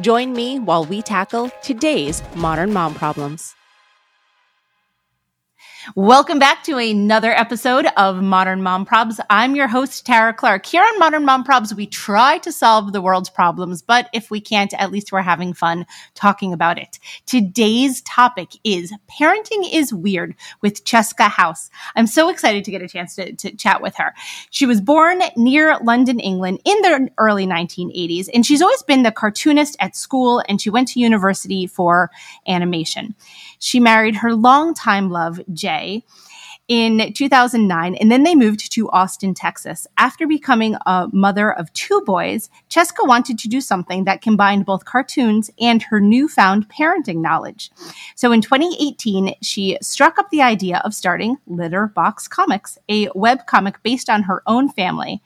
Join me while we tackle today's modern mom problems. Welcome back to another episode of Modern Mom Probs. I'm your host, Tara Clark. Here on Modern Mom Probs, we try to solve the world's problems, but if we can't, at least we're having fun talking about it. Today's topic is Parenting is Weird with Chesca Hause. I'm so excited to get a chance to, to chat with her. She was born near London, England in the early 1980s, and she's always been the cartoonist at school, and she went to university for animation. She married her longtime love, Jay, in 2009, and then they moved to Austin, Texas. After becoming a mother of two boys, Chesca wanted to do something that combined both cartoons and her newfound parenting knowledge. So in 2018, she struck up the idea of starting Litterbox Comics, a web comic based on her own family.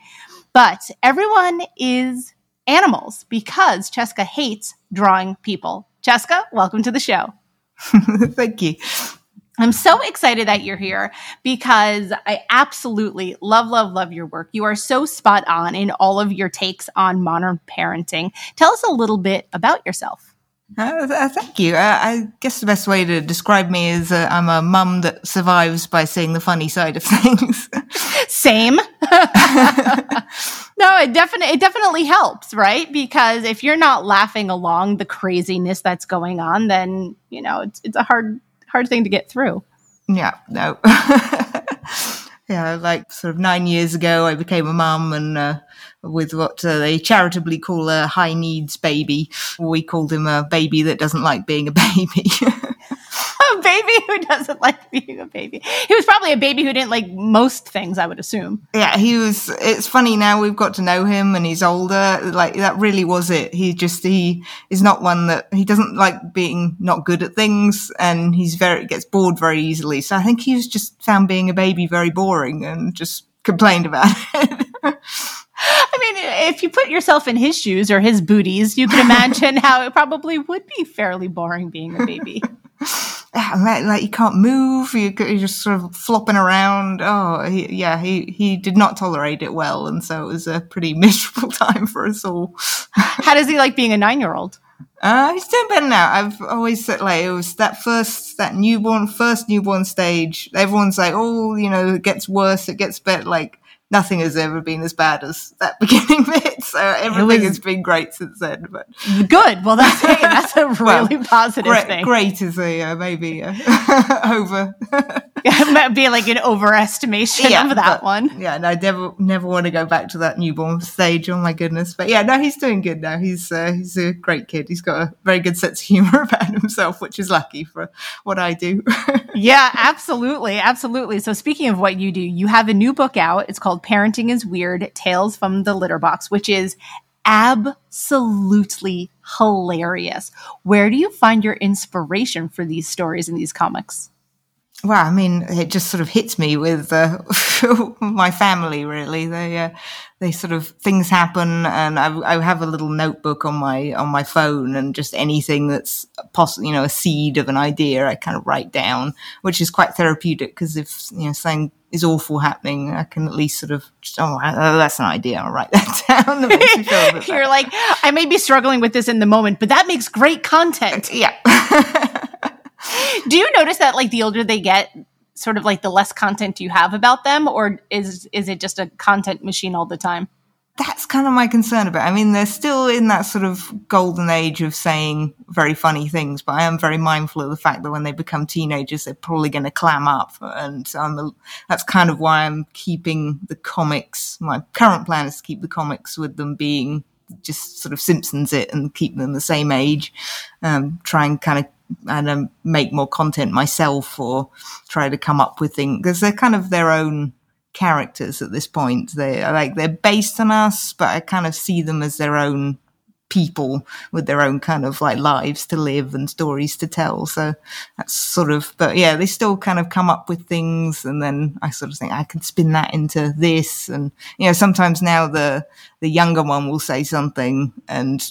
But everyone is animals because Chesca hates drawing people. Chesca, welcome to the show. Thank you. I'm so excited that you're here because I absolutely love, love, love your work. You are so spot on in all of your takes on modern parenting. Tell us a little bit about yourself. Uh, uh, thank you. Uh, I guess the best way to describe me is uh, I'm a mum that survives by seeing the funny side of things. Same. no, it definitely it definitely helps, right? Because if you're not laughing along the craziness that's going on, then you know it's it's a hard hard thing to get through. Yeah. No. yeah, like sort of nine years ago, I became a mum and uh, with what uh, they charitably call a high needs baby. We called him a baby that doesn't like being a baby. A baby who doesn't like being a baby. He was probably a baby who didn't like most things, I would assume. Yeah, he was. It's funny now we've got to know him and he's older. Like that really was it. He just he is not one that he doesn't like being not good at things, and he's very gets bored very easily. So I think he was just found being a baby very boring and just complained about it. I mean, if you put yourself in his shoes or his booties, you can imagine how it probably would be fairly boring being a baby. like you can't move, you, are just sort of flopping around. Oh, he, yeah, he he did not tolerate it well, and so it was a pretty miserable time for us all. How does he like being a nine-year-old? Uh, he's doing better now. I've always said like it was that first, that newborn, first newborn stage. Everyone's like, oh, you know, it gets worse, it gets better. Like nothing has ever been as bad as that beginning bit. So everything has been great since then. But good. Well, that's hey, that's a really well, positive great, thing. Great is a uh, maybe uh, over. yeah, be like an overestimation yeah, of that but, one. Yeah, no, I never never want to go back to that newborn stage. Oh my goodness! But yeah, no, he's doing good now. He's uh, he's a great kid. He's got a very good sense of humor about himself, which is lucky for what I do. yeah, absolutely, absolutely. So speaking of what you do, you have a new book out. It's called Parenting is Weird Tales from the Litter Box, which is absolutely hilarious. Where do you find your inspiration for these stories and these comics? Well, I mean, it just sort of hits me with uh, my family. Really, they uh, they sort of things happen, and I, I, have a little notebook on my on my phone, and just anything that's possible, you know, a seed of an idea, I kind of write down, which is quite therapeutic because if you know something is awful happening, I can at least sort of just, oh, that's an idea. I'll write that down. You're like, I may be struggling with this in the moment, but that makes great content. Yeah. Do you notice that like the older they get, sort of like the less content you have about them, or is is it just a content machine all the time? That's kind of my concern about. It. I mean, they're still in that sort of golden age of saying very funny things, but I am very mindful of the fact that when they become teenagers, they're probably going to clam up, and that's kind of why I'm keeping the comics. My current plan is to keep the comics with them being just sort of Simpsons it and keep them the same age. Um, try and kind of and um, make more content myself or try to come up with things because they're kind of their own characters at this point. They are like they're based on us, but I kind of see them as their own people with their own kind of like lives to live and stories to tell. So that's sort of, but yeah, they still kind of come up with things, and then I sort of think I can spin that into this, and you know, sometimes now the the younger one will say something and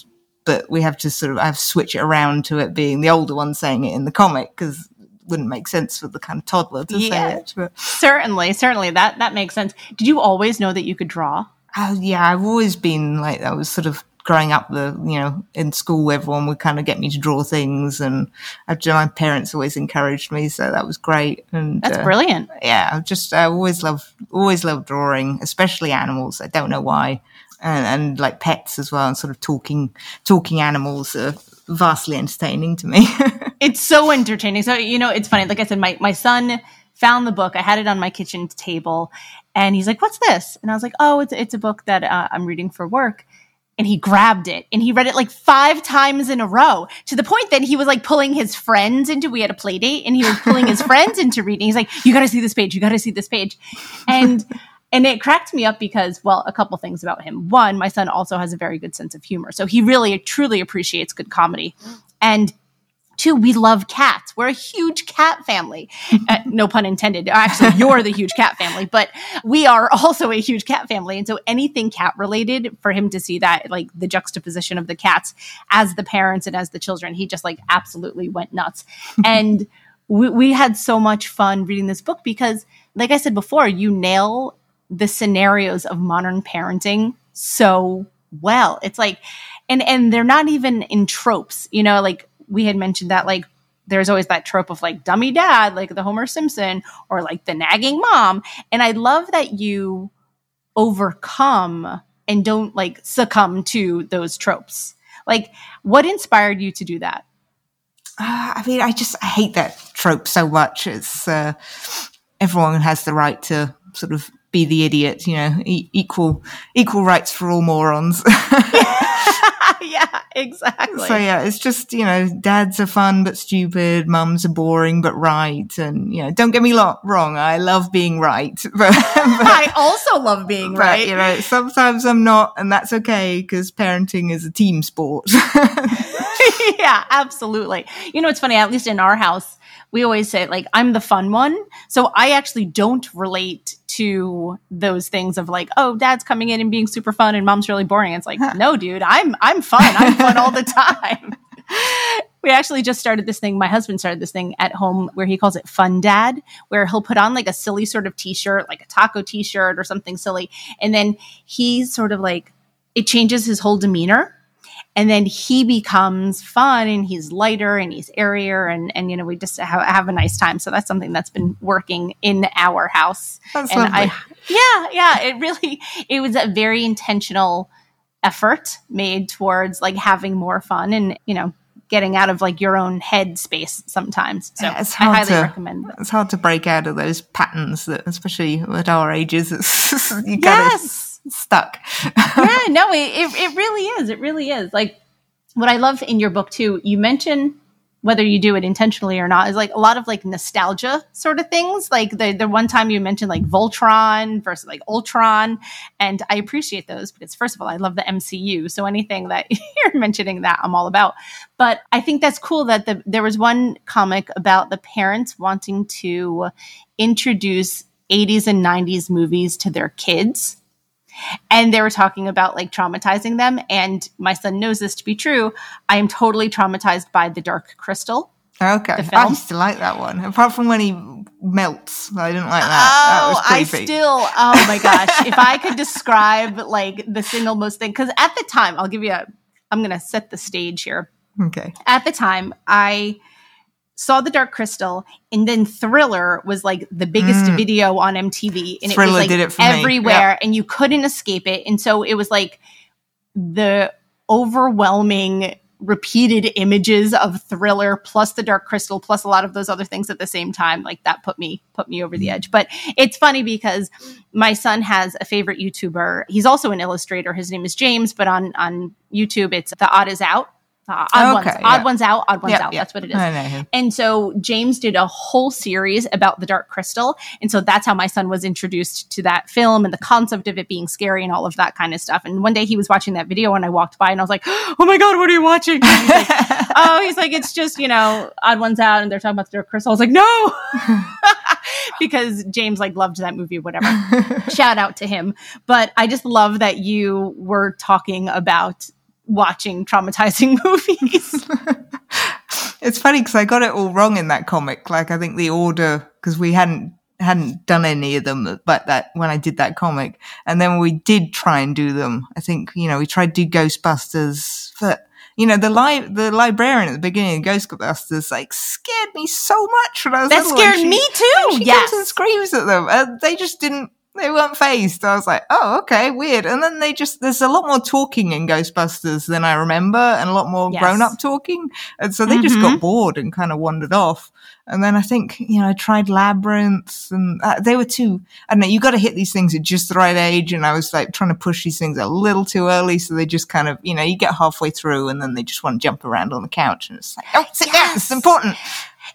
but we have to sort of I have switch it around to it being the older one saying it in the comic because wouldn't make sense for the kind of toddler to yeah, say it. But. Certainly, certainly that that makes sense. Did you always know that you could draw? Uh, yeah, I've always been like I was sort of growing up. The you know in school, everyone would kind of get me to draw things, and my parents always encouraged me, so that was great. And that's uh, brilliant. Yeah, I just I always love always love drawing, especially animals. I don't know why and, and like pets as well, and sort of talking talking animals are vastly entertaining to me. it's so entertaining. So you know, it's funny. Like I said, my my son found the book. I had it on my kitchen table, and he's like, "What's this?" And I was like, "Oh, it's it's a book that uh, I'm reading for work." And he grabbed it and he read it like five times in a row to the point that he was like pulling his friends into. We had a play date and he was pulling his friends into reading. He's like, "You got to see this page. You got to see this page," and and it cracked me up because, well, a couple things about him. One, my son also has a very good sense of humor. So he really, truly appreciates good comedy. And two, we love cats. We're a huge cat family. Uh, no pun intended. Actually, you're the huge cat family, but we are also a huge cat family. And so anything cat related for him to see that, like the juxtaposition of the cats as the parents and as the children, he just like absolutely went nuts. and we, we had so much fun reading this book because, like I said before, you nail the scenarios of modern parenting so well. It's like, and and they're not even in tropes. You know, like we had mentioned that like there's always that trope of like dummy dad, like the Homer Simpson, or like the nagging mom. And I love that you overcome and don't like succumb to those tropes. Like, what inspired you to do that? Uh, I mean, I just I hate that trope so much. It's uh, everyone has the right to sort of be the idiot, you know, e- equal equal rights for all morons. yeah, exactly. So yeah, it's just you know, dads are fun but stupid, mums are boring but right, and you know, don't get me lo- wrong, I love being right, but, but I also love being but, right. You know, sometimes I'm not, and that's okay because parenting is a team sport. yeah, absolutely. You know, it's funny. At least in our house, we always say like I'm the fun one. So I actually don't relate to those things of like, oh, dad's coming in and being super fun and mom's really boring. It's like, no, dude, I'm I'm fun. I'm fun all the time. we actually just started this thing. My husband started this thing at home where he calls it Fun Dad, where he'll put on like a silly sort of t-shirt, like a taco t-shirt or something silly, and then he's sort of like it changes his whole demeanor and then he becomes fun and he's lighter and he's airier and and you know we just have, have a nice time so that's something that's been working in our house that's and lovely. i yeah yeah it really it was a very intentional effort made towards like having more fun and you know getting out of like your own head space sometis. So yeah, it's hard I highly to, recommend that. It's hard to break out of those patterns that, especially at our ages, it's, you yes stuck. yeah, no, it, it, it really is. It really is. Like what I love in your book too, you mention whether you do it intentionally or not is like a lot of like nostalgia sort of things. Like the the one time you mentioned like Voltron versus like Ultron, and I appreciate those because first of all, I love the MCU, so anything that you're mentioning that I'm all about. But I think that's cool that the, there was one comic about the parents wanting to introduce 80s and 90s movies to their kids and they were talking about like traumatizing them and my son knows this to be true i am totally traumatized by the dark crystal Okay, I used to like that one. Apart from when he melts, I didn't like that. Oh, that I still. Oh my gosh! if I could describe like the single most thing, because at the time, I'll give you a. I'm going to set the stage here. Okay. At the time, I saw the Dark Crystal, and then Thriller was like the biggest mm. video on MTV, and Thriller it was like it everywhere, yep. and you couldn't escape it. And so it was like the overwhelming repeated images of thriller plus the dark crystal plus a lot of those other things at the same time like that put me put me over the edge but it's funny because my son has a favorite youtuber he's also an illustrator his name is james but on on youtube it's the odd is out Uh, odd okay, ones, yeah. odd ones out, odd ones out. That's what it is. And so James did a whole series about the Dark Crystal, and so that's how my son was introduced to that film and the concept of it being scary and all of that kind of stuff. And one day he was watching that video, and I walked by, and I was like, "Oh my god, what are you watching?" He's like, oh, he's like, "It's just you know, odd ones out," and they're talking about the Dark Crystal. I was like, "No." because James like loved that movie, whatever. Shout out to him. But I just love that you were talking about watching traumatizing movies. it's funny because I got it all wrong in that comic. Like I think the order because we hadn't hadn't done any of them, but that when I did that comic, and then we did try and do them. I think you know we tried to do Ghostbusters, but you know the li- the librarian at the beginning of Ghostbusters like scared me so much when I was that little. scared she, me too. She yes, and screams at them, and they just didn't they weren't phased. I was like, oh, okay, weird. And then they just, there's a lot more talking in Ghostbusters than I remember and a lot more yes. grown up talking. And so they mm-hmm. just got mm-hmm. bored and kind of wandered off. And then I think, you know, I tried Labyrinth and uh, they were too, I don't know, you got to hit these things at just the right age. And I was like trying to push these things a little too early. So they just kind of, you know, you get halfway through and then they just want to jump around on the couch and it's like, oh, sit yes. down. It's important.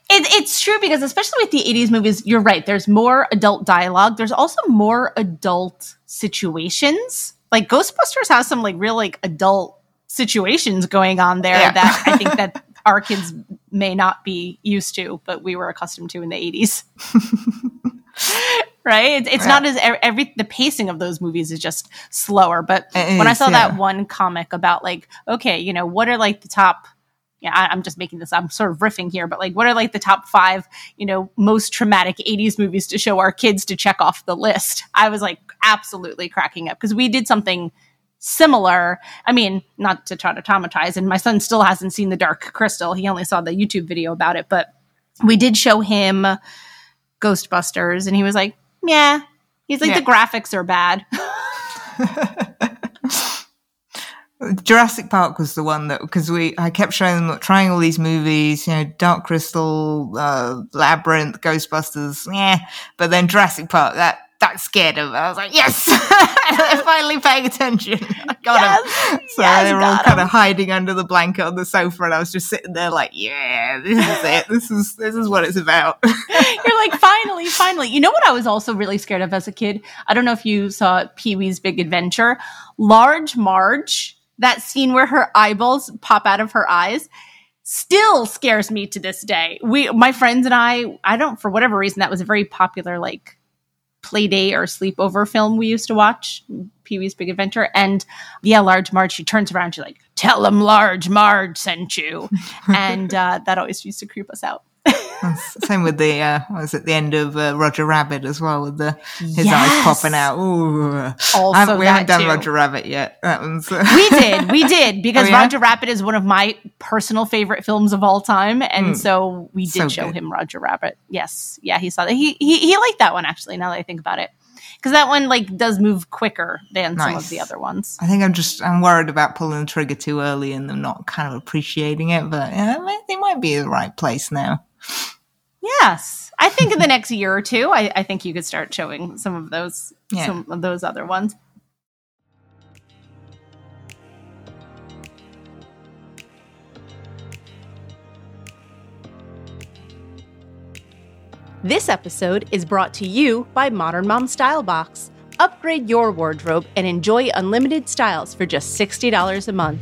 It, it's true because especially with the 80s movies, you're right. There's more adult dialogue. There's also more adult situations. Like Ghostbusters has some like real like adult situations going on there yeah. that I think that our kids may not be used to, but we were accustomed to in the 80s. right? It's, it's yeah. not as every the pacing of those movies is just slower. But when I saw yeah. that one comic about like, okay, you know, what are like the top yeah, I, am just making this, I'm sort of riffing here, but like, what are like the top five, you know, most traumatic 80s movies to show our kids to check off the list? I was like absolutely cracking up because we did something similar. I mean, not to try to traumatize, and my son still hasn't seen The Dark Crystal. He only saw the YouTube video about it, but we did show him Ghostbusters, and he was like, yeah. He's like, yeah. the graphics are bad. Jurassic Park was the one that because we I kept showing them trying all these movies, you know, Dark Crystal, uh, Labyrinth, Ghostbusters, yeah. But then Jurassic Park that that scared them. I was like, yes, they're finally paying attention. I got yes. So yes, they were all kind of hiding under the blanket on the sofa, and I was just sitting there like, yeah, this is it. This is this is what it's about. You're like, finally, finally. You know what I was also really scared of as a kid? I don't know if you saw Pee Wee's Big Adventure. Large Marge that scene where her eyeballs pop out of her eyes still scares me to this day. We, my friends and I, I don't, for whatever reason, that was a very popular like play day or sleepover film we used to watch, Pee Wee's Big Adventure. And yeah, Large Marge, she turns around, she's like, tell him Large Marge sent you. and uh, that always used to creep us out. Same with the uh, was at the end of uh, Roger Rabbit as well, with the his yes. eyes popping out. Ooh, also haven't, we haven't done too. Roger Rabbit yet. That one's uh... we did, we did because oh, yeah? Roger Rabbit is one of my personal favorite films of all time, and mm. so we did so show good. him Roger Rabbit. Yes, yeah, he saw that. He he he liked that one actually. Now that I think about it because that one like does move quicker than nice. some of the other ones. I think I'm just I'm worried about pulling the trigger too early and them not kind of appreciating it, but yeah, they might be in the right place now. Yes, I think in the next year or two, I, I, think you could start showing some of those yeah. some of those other ones. This episode is brought to you by Modern Mom Style Box. Upgrade your wardrobe and enjoy unlimited styles for just $60 a month.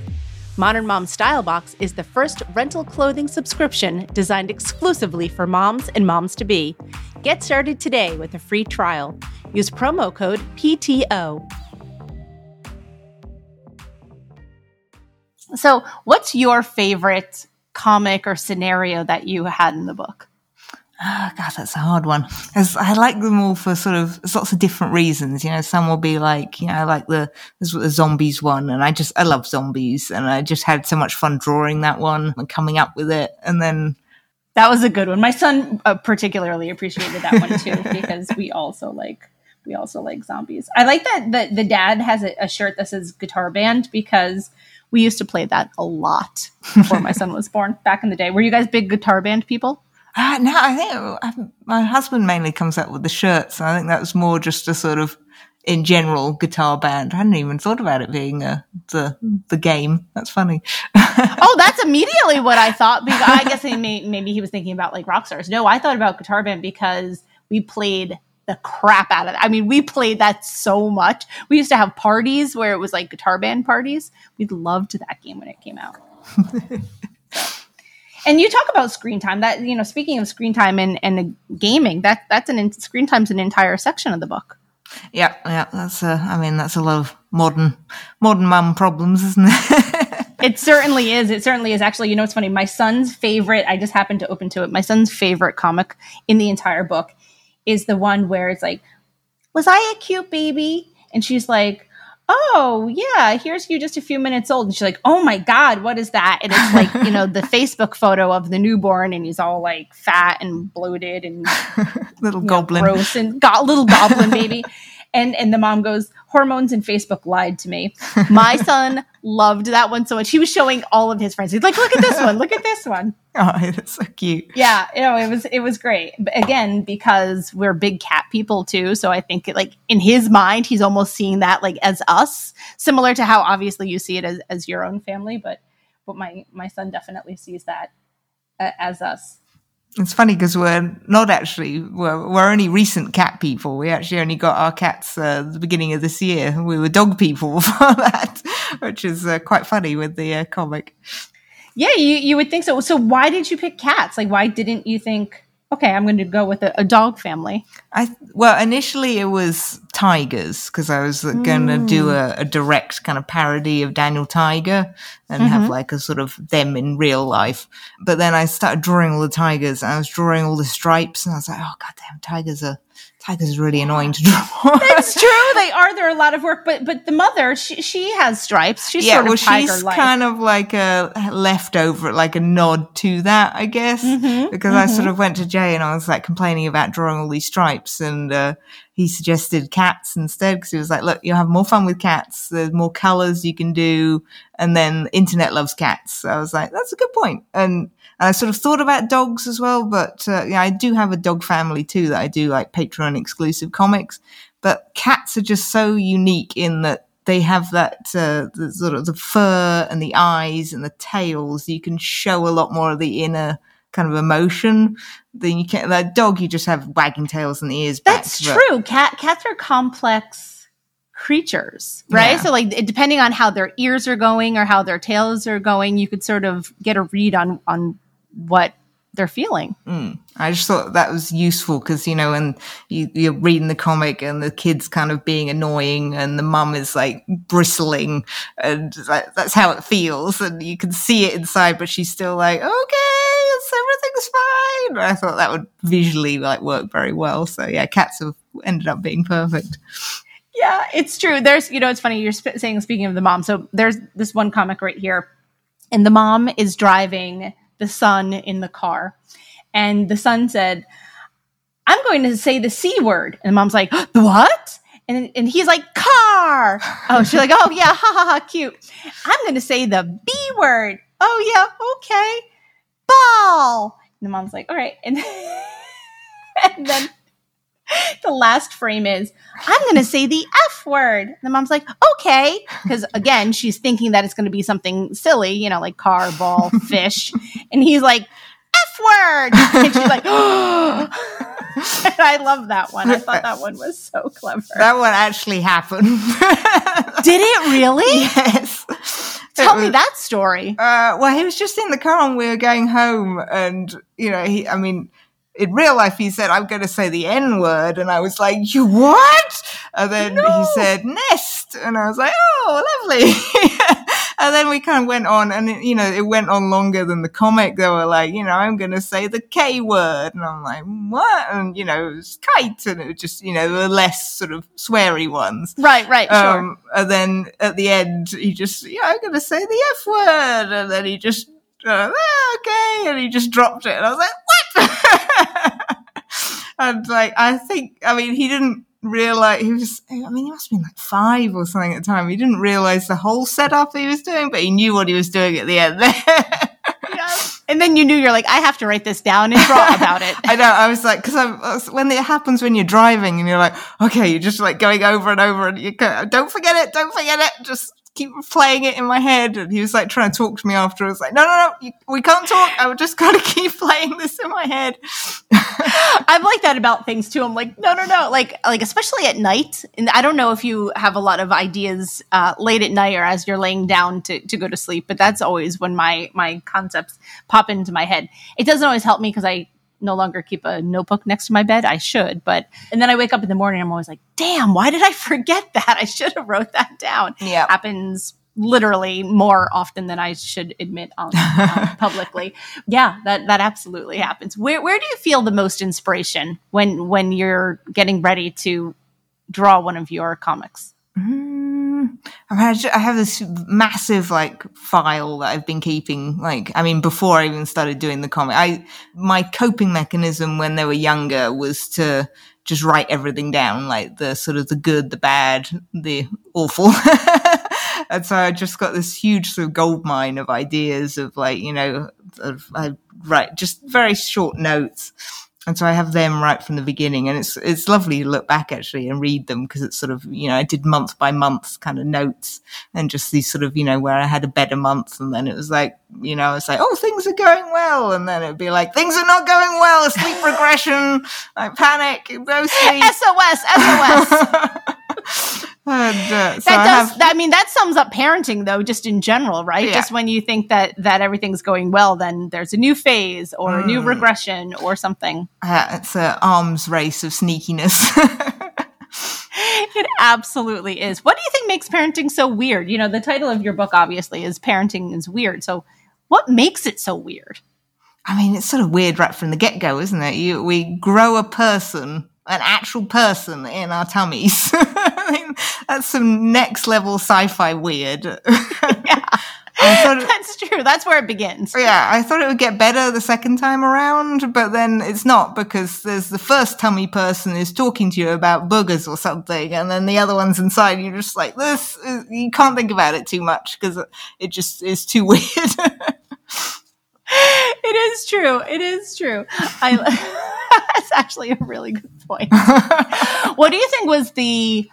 Modern Mom Style Box is the first rental clothing subscription designed exclusively for moms and moms to be. Get started today with a free trial. Use promo code PTO. So, what's your favorite comic or scenario that you had in the book? Oh, God, that's a hard one. As I like them all for sort of lots of different reasons. You know, some will be like, you know, I like the the zombies one, and I just I love zombies, and I just had so much fun drawing that one and coming up with it, and then. That was a good one. My son uh, particularly appreciated that one too because we also like we also like zombies. I like that the the dad has a, a shirt that says guitar band because we used to play that a lot before my son was born back in the day. Were you guys big guitar band people? Uh, no, I think uh, my husband mainly comes up with the shirts. I think that was more just a sort of, in general, guitar band. I hadn't even thought about it being a, the the game. That's funny. oh, that's immediately what I thought. Because I guess may, maybe he was thinking about like rock stars. No, I thought about guitar band because we played the crap out of it. I mean, we played that so much. We used to have parties where it was like guitar band parties. We loved that game when it came out. and you talk about screen time that you know speaking of screen time and, and gaming that that's an screen time's an entire section of the book. Yeah yeah that's a i mean that's a lot of modern modern mum problems isn't it? It certainly is. It certainly is. Actually you know it's funny. My son's favorite i just happened to open to it my son's favorite comic in the entire book is the one where it's like was i a cute baby? And she's like oh yeah here's you just a few minutes old. And she's like oh my god what is that? And it's like you know the facebook photo of the newborn and he's all like fat and bloated and little goblin know, gross and got little goblin baby and and the mom goes hormones and facebook lied to me. My son loved that one so much. He was showing all of his friends. He's like look at this one. Look at this one. Oh that's so cute. Yeah you know it was it was great. But again because we're big cat people too so i think it, like in his mind he's almost seeing that like as us similar to how obviously you see it as, as your own family but but my my son definitely sees that uh, as us it's funny because we're not actually we're, we're only recent cat people. We actually only got our cats uh, the beginning of this year. We were dog people before that, which is uh, quite funny with the uh, comic. Yeah, you you would think so. So why did you pick cats? Like, why didn't you think? Okay, I'm going to go with a, a dog family. I well, initially it was tigers because I was going to do a, a, direct kind of parody of Daniel Tiger and mm-hmm. have like a sort of them in real life. But then I started drawing all the tigers and I was drawing all the stripes and I was like, oh goddamn, tigers are tigers are really annoying to draw. That's true. They are. They're a lot of work. But but the mother, she she has stripes. She's yeah, sort of well, she's kind of like a leftover, like a nod to that, I guess. Mm-hmm, because mm-hmm. I sort of went to Jay and I was like complaining about drawing all these stripes and. uh he suggested cats instead because he was like, look, you'll have more fun with cats. There's more colors you can do. And then internet loves cats. So I was like, that's a good point. And, and I sort of thought about dogs as well, but uh, yeah, I do have a dog family too that I do like Patreon exclusive comics. But cats are just so unique in that they have that uh, the sort of the fur and the eyes and the tails. You can show a lot more of the inner kind of emotion then you can't. That dog, you just have wagging tails and ears. That's back, true. Cat cats are complex creatures, right? Yeah. So like depending on how their ears are going or how their tails are going, you could sort of get a read on on what they're feeling. Mm. I just thought that was useful because you know, when you, you're reading the comic and the kid's kind of being annoying and the mum is like bristling, and that's how it feels, and you can see it inside, but she's still like, okay everything's fine. I thought that would visually like work very well. So yeah, cats have ended up being perfect. Yeah, it's true. There's, you know, it's funny you're sp- saying speaking of the mom. So there's this one comic right here, and the mom is driving the son in the car, and the son said, "I'm going to say the c word," and the mom's like, "The what?" And, and he's like, car. Oh, she's like, oh, yeah, ha, ha, ha, cute. I'm going to say the B word. Oh, yeah, okay ball. And the mom's like, all right. And, and then the last frame is, I'm going to say the F word. And the mom's like, okay. Because again, she's thinking that it's going to be something silly, you know, like car, ball, fish. and he's like, F word. And she's like, oh. I love that one. I thought that one was so clever. That one actually happened. Did it really? yes. Tell It me that story. Uh, well, he was just in the car and we were going home, and you know, he. I mean, in real life, he said, "I'm going to say the N word," and I was like, "You what?" And then he said "nest," and I was like, "Oh, lovely." and then we kind of went on, and it, you know, it went on longer than the comic. They were like, you know, I'm going to say the K word, and I'm like, "What?" And you know, it was kite, and it was just, you know, the less sort of sweary ones. Right, right, sure. Um, and then at the end, he just, yeah, I'm going to say the F word. And then he just, uh, "Ah, okay. And he just dropped it. And I was like, what? and like, I think, I mean, he didn't realize, he was, I mean, he must have been like five or something at the time. He didn't realize the whole setup he was doing, but he knew what he was doing at the end Yes. And then you knew you're like, I have to write this down and draw about it. I know. I was like, because uh, when it happens when you're driving and you're like, okay, you're just like going over and over, and you go, don't forget it, don't forget it, just keep playing it in my head. And he was like trying to talk to me after. I was like, no, no, no, you, we can't talk. I have just got to keep playing this in my head. I'm like that about things too. I'm like, no, no, no. Like, like especially at night. And I don't know if you have a lot of ideas uh, late at night or as you're laying down to, to go to sleep, but that's always when my my concepts pop into my head. It doesn't always help me because I no longer keep a notebook next to my bed. I should, but and then I wake up in the morning. I'm always like, damn, why did I forget that? I should have wrote that down. Yeah. happens literally more often than I should admit on, publicly. Yeah, that that absolutely happens. Where where do you feel the most inspiration when when you're getting ready to draw one of your comics? Mm, I, have this massive like file that I've been keeping. Like, I mean, before I even started doing the comic, I my coping mechanism when they were younger was to just write everything down, like the sort of the good, the bad, the awful. and so I just got this huge sort of gold mine of ideas of like you know, of, I write just very short notes and so I have them right from the beginning, and it's it's lovely to look back actually and read them because it's sort of you know I did month by month kind of notes and just these sort of you know where I had a better month, and then it was like you know it's like oh things are going well, and then it'd be like things are not going well, sleep regression, I panic, go sleep. SOS, SOS. and, uh, so that I does. have- I mean, that sums up parenting, though, just in general, right? Yeah. Just when you think that that everything's going well, then there's a new phase or a new Mm. regression or something. uh, it's an arms race of sneakiness. It absolutely is. What do you think makes parenting so weird? You know, the title of your book obviously is "Parenting is Weird." So, what makes it so weird? I mean, it's sort of weird right from the get go, isn't it? You, we grow a person, an actual person in our tummies. I mean, that's some next level sci fi weird. It- That's true. That's where it begins. yeah, I thought it would get better the second time around, but then it's not because there's the first tummy person is talking to you about boogers or something, and then the other one's inside, and you're just like, this, is, you can't think about it too much because it just is too weird. It is true. It is true. I, that's actually a really good point. what do you think was the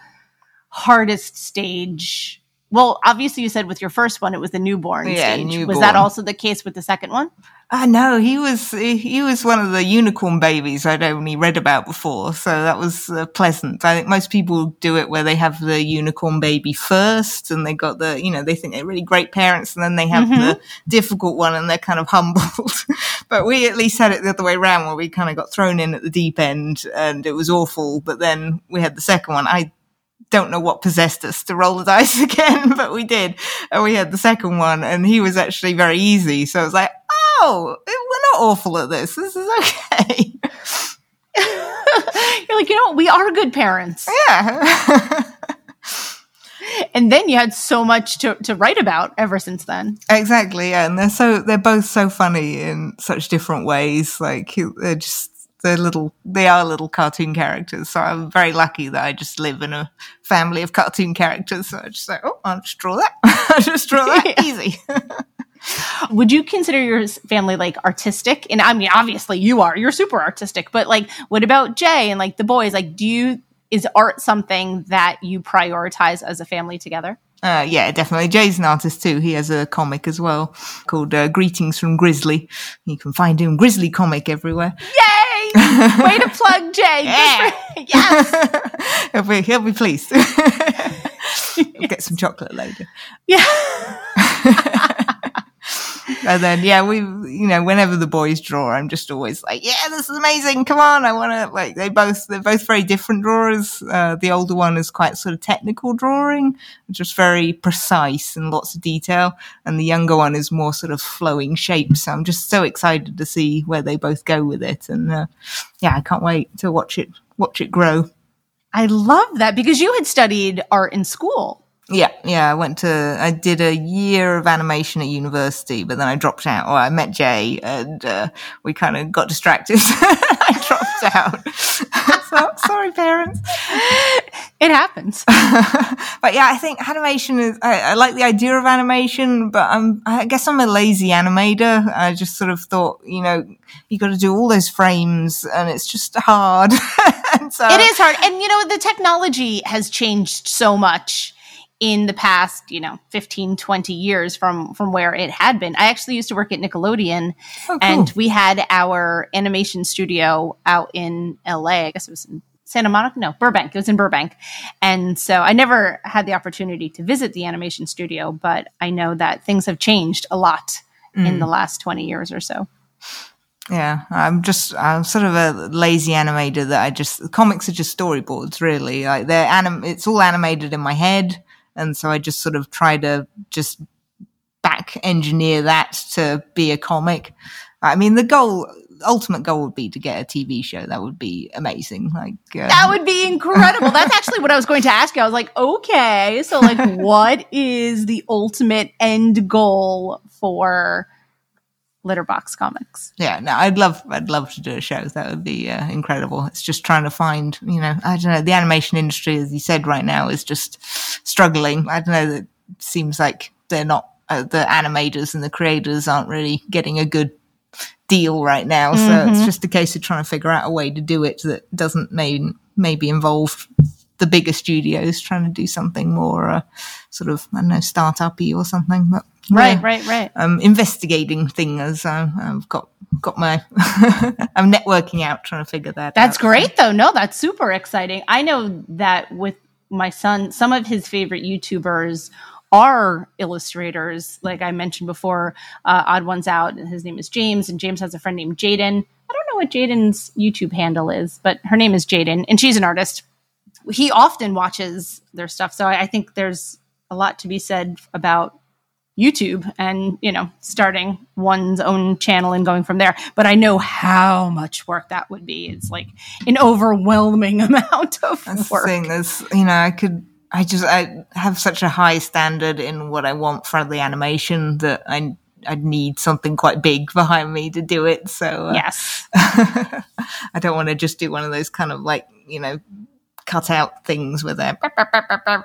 hardest stage? Well, obviously, you said with your first one, it was the newborn Yeah, stage. Was that also the case with the second one? Ah, no, he was he was one of the unicorn babies I'd only read about before, so that was uh, pleasant. I think most people do it where they have the unicorn baby first, and they got the you know they think they're really great parents, and then they have the difficult one, and they're kind of humbled. but we at least had it the other way around, where we kind of got thrown in at the deep end, and it was awful. But then we had the second one. I don't know what possessed us to roll the dice again, but we did. And we had the second one, and he was actually very easy. So I was like, oh, we're not awful at this. This is okay. You're like, you know, what? we are good parents. yeah. And then you had so much to, to write about ever since then. exactly. Yeah. And they're so, they're both so funny in such different ways. Like, they're just, they're little, they are little cartoon characters. So I'm very lucky that I just live in a family of cartoon characters. So I just like, oh, I'll just draw that. I'll just draw that. Easy. Would you consider your family like artistic? And I mean, obviously you are. You're super artistic. But like, what about Jay and like the boys? Like, do you is art something that you prioritize as a family together? Uh, yeah, definitely. Jay's an artist too. He has a comic as well called uh, Greetings from Grizzly. You can find him Grizzly comic everywhere. Yay! Way to plug Jay. Yeah. yes. he'll, be, he'll be pleased. we'll get some chocolate later. Yeah and then yeah, we you know whenever the boys draw, I'm just always like, yeah, this is amazing. Come on, I want to like they both they're both very different drawers. Uh, the older one is quite sort of technical drawing, just very precise and lots of detail, and the younger one is more sort of flowing shapes. So I'm just so excited to see where they both go with it, and uh, yeah, I can't wait to watch it watch it grow. I love that because you had studied art in school. Yeah, yeah. I went to, I did a year of animation at university, but then I dropped out. Well, I met Jay and uh, we kind of got distracted. I dropped out. so, sorry, parents. It happens. but yeah, I think animation is, I, I, like the idea of animation, but I'm, I guess I'm a lazy animator. I just sort of thought, you know, you got to do all those frames and it's just hard. so, it is hard. And, you know, the technology has changed so much in the past, you know, 15, 20 years from from where it had been. I actually used to work at Nickelodeon oh, cool. and we had our animation studio out in LA. I guess it was in Santa Monica? No, Burbank. It was in Burbank. And so I never had the opportunity to visit the animation studio, but I know that things have changed a lot mm. in the last 20 years or so. Yeah, I'm just I'm sort of a lazy animator that I just comics are just storyboards really. Like they're anim it's all animated in my head and so I just sort of try to just back engineer that to be a comic. I mean, the goal, ultimate goal would be to get a TV show. That would be amazing. Like uh, that would be incredible. That's actually what I was going to ask you. I was like, okay, so like, what is the ultimate end goal for Litterbox Comics. Yeah, no, I'd love, I'd love to do a show. That would be uh, incredible. It's just trying to find, you know, I don't know, the animation industry, as you said, right now is just struggling. I don't know. It seems like they're not uh, the animators and the creators aren't really getting a good deal right now. So mm-hmm. it's just a case of trying to figure out a way to do it that doesn't maybe maybe involve the bigger studios trying to do something more uh, sort of I don't know startup-y or something. But right, yeah, right, right. I'm investigating things. Uh, I've got got my I'm networking out trying to figure that. That's out. great though. No, that's super exciting. I know that with my son, some of his favorite YouTubers are illustrators. Like I mentioned before, uh, Odd Ones Out. His name is James, and James has a friend named Jaden. I don't know what Jaden's YouTube handle is, but her name is Jaden, and she's an artist he often watches their stuff. So I, I think there's a lot to be said about YouTube and, you know, starting one's own channel and going from there. But I know how much work that would be. It's like an overwhelming amount of That's work. The thing you know, I could, I just, I have such a high standard in what I want for the animation that I, I'd need something quite big behind me to do it. So, uh, yes, I don't want to just do one of those kind of like, you know, cut out things with it.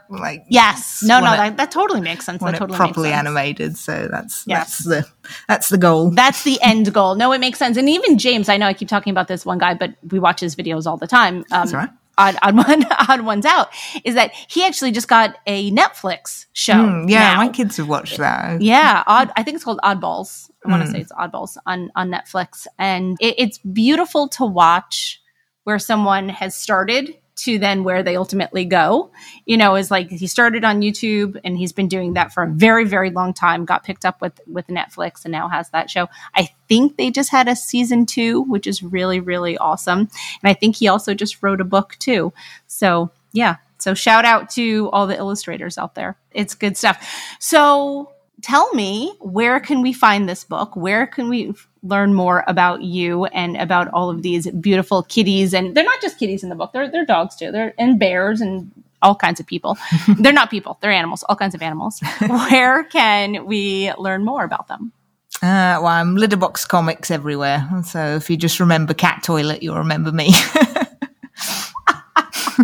Like yes, no, no, that, that totally makes sense. That totally properly animated. So that's yes. that's the that's the goal. That's the end goal. No, it makes sense. And even James, I know I keep talking about this one guy, but we watch his videos all the time. Um, that's right. Odd, odd one, odd ones out is that he actually just got a Netflix show. Mm, yeah, now. my kids have watched that. Yeah, odd. I think it's called Oddballs. I want to mm. say it's Oddballs on on Netflix, and it, it's beautiful to watch where someone has started to then where they ultimately go, you know, is like he started on YouTube and he's been doing that for a very, very long time, got picked up with, with Netflix and now has that show. I think they just had a season two, which is really, really awesome. And I think he also just wrote a book too. So yeah. So shout out to all the illustrators out there. It's good stuff. So tell me where can we find this book? Where can we f- learn more about you and about all of these beautiful kitties? And they're not just kitties in the book. They're, they're dogs too. They're and bears and all kinds of people. They're not people. They're animals all kinds of animals. Where can we learn more about them? Uh, well, I'm Litterbox Comics everywhere. So if you just remember Cat Toilet, you'll remember me. you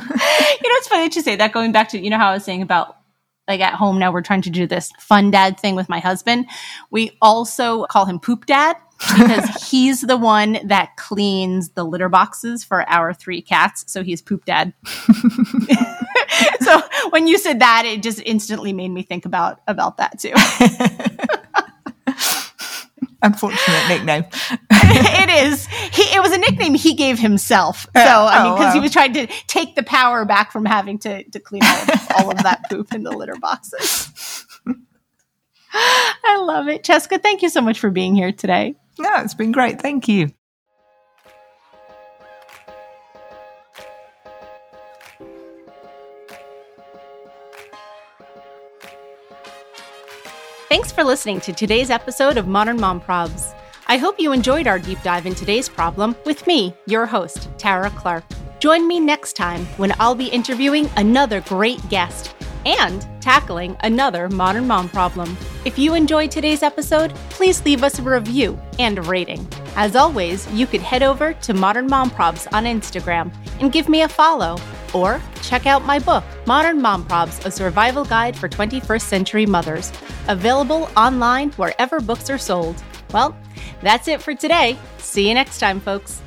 know, it's funny that you say that. Going back to you know how I was saying about like at home now we're trying to do this fun dad thing with my husband. We also call him poop dad because he's the one that cleans the litter boxes for our three cats. So he's poop dad. so when you said that, it just instantly made me think about about that too. Unfortunate nickname. it is. He, it was a nickname he gave himself. Uh, so, I oh, mean, Oh, because he was trying to take the power back from having to, to clean all of, all of that poop in the litter boxes. I love it. Chesca, thank you so much for being here today. No, it's been great. Thank you. For listening to today's episode of Modern Mom Probs. I hope you enjoyed our deep dive in today's problem with me, your host, Tara Clark. Join me next time when I'll be interviewing another great guest and tackling another modern mom problem. If you enjoyed today's episode, please leave us a review and a rating. As always, you could head over to Modern Mom Probs on Instagram and give me a follow. Or check out my book, Modern Mom Probs A Survival Guide for 21st Century Mothers, available online wherever books are sold. Well, that's it for today. See you next time, folks.